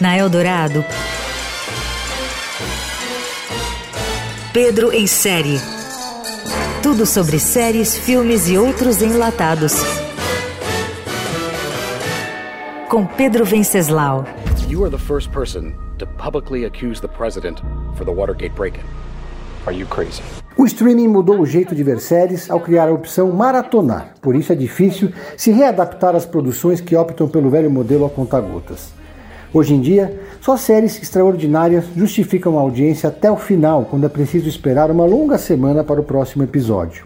Na Eldorado, Pedro em série. Tudo sobre séries, filmes e outros enlatados. Com Pedro Venceslau. You are the first person to publicly accuse the president for the Watergate break-in. Are you crazy? O streaming mudou o jeito de ver séries ao criar a opção maratonar. Por isso é difícil se readaptar às produções que optam pelo velho modelo a conta-gotas. Hoje em dia, só séries extraordinárias justificam a audiência até o final, quando é preciso esperar uma longa semana para o próximo episódio.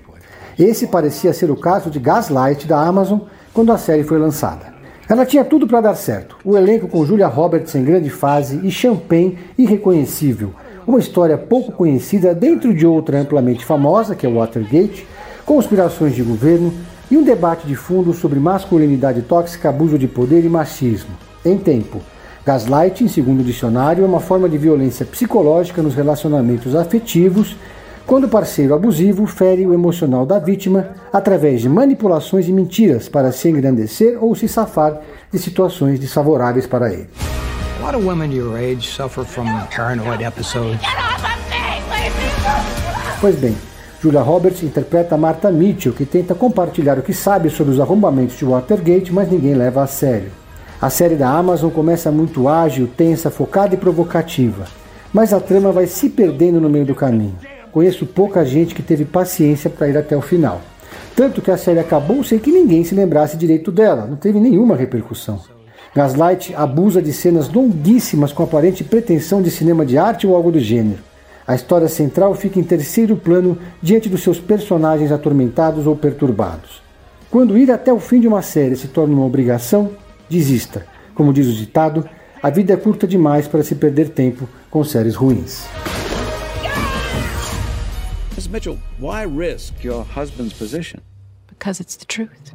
Esse parecia ser o caso de Gaslight da Amazon quando a série foi lançada. Ela tinha tudo para dar certo. O elenco com Julia Roberts em grande fase e Champagne irreconhecível. Uma história pouco conhecida dentro de outra amplamente famosa, que é Watergate, conspirações de governo e um debate de fundo sobre masculinidade tóxica, abuso de poder e machismo. Em tempo, Gaslighting, segundo o dicionário, é uma forma de violência psicológica nos relacionamentos afetivos, quando o parceiro abusivo fere o emocional da vítima através de manipulações e mentiras para se engrandecer ou se safar de situações desfavoráveis para ele. A lot of women your age suffer from paranoid episodes. Pois bem, Julia Roberts interpreta Martha Mitchell, que tenta compartilhar o que sabe sobre os arrombamentos de Watergate, mas ninguém leva a sério. A série da Amazon começa muito ágil, tensa, focada e provocativa, mas a trama vai se perdendo no meio do caminho. Conheço pouca gente que teve paciência para ir até o final. Tanto que a série acabou sem que ninguém se lembrasse direito dela, não teve nenhuma repercussão. Gaslight abusa de cenas longuíssimas com aparente pretensão de cinema de arte ou algo do gênero. A história central fica em terceiro plano diante dos seus personagens atormentados ou perturbados. Quando ir até o fim de uma série se torna uma obrigação, desista. Como diz o ditado, a vida é curta demais para se perder tempo com séries ruins. Ms. Mitchell, why risk your husband's position? Because it's the truth.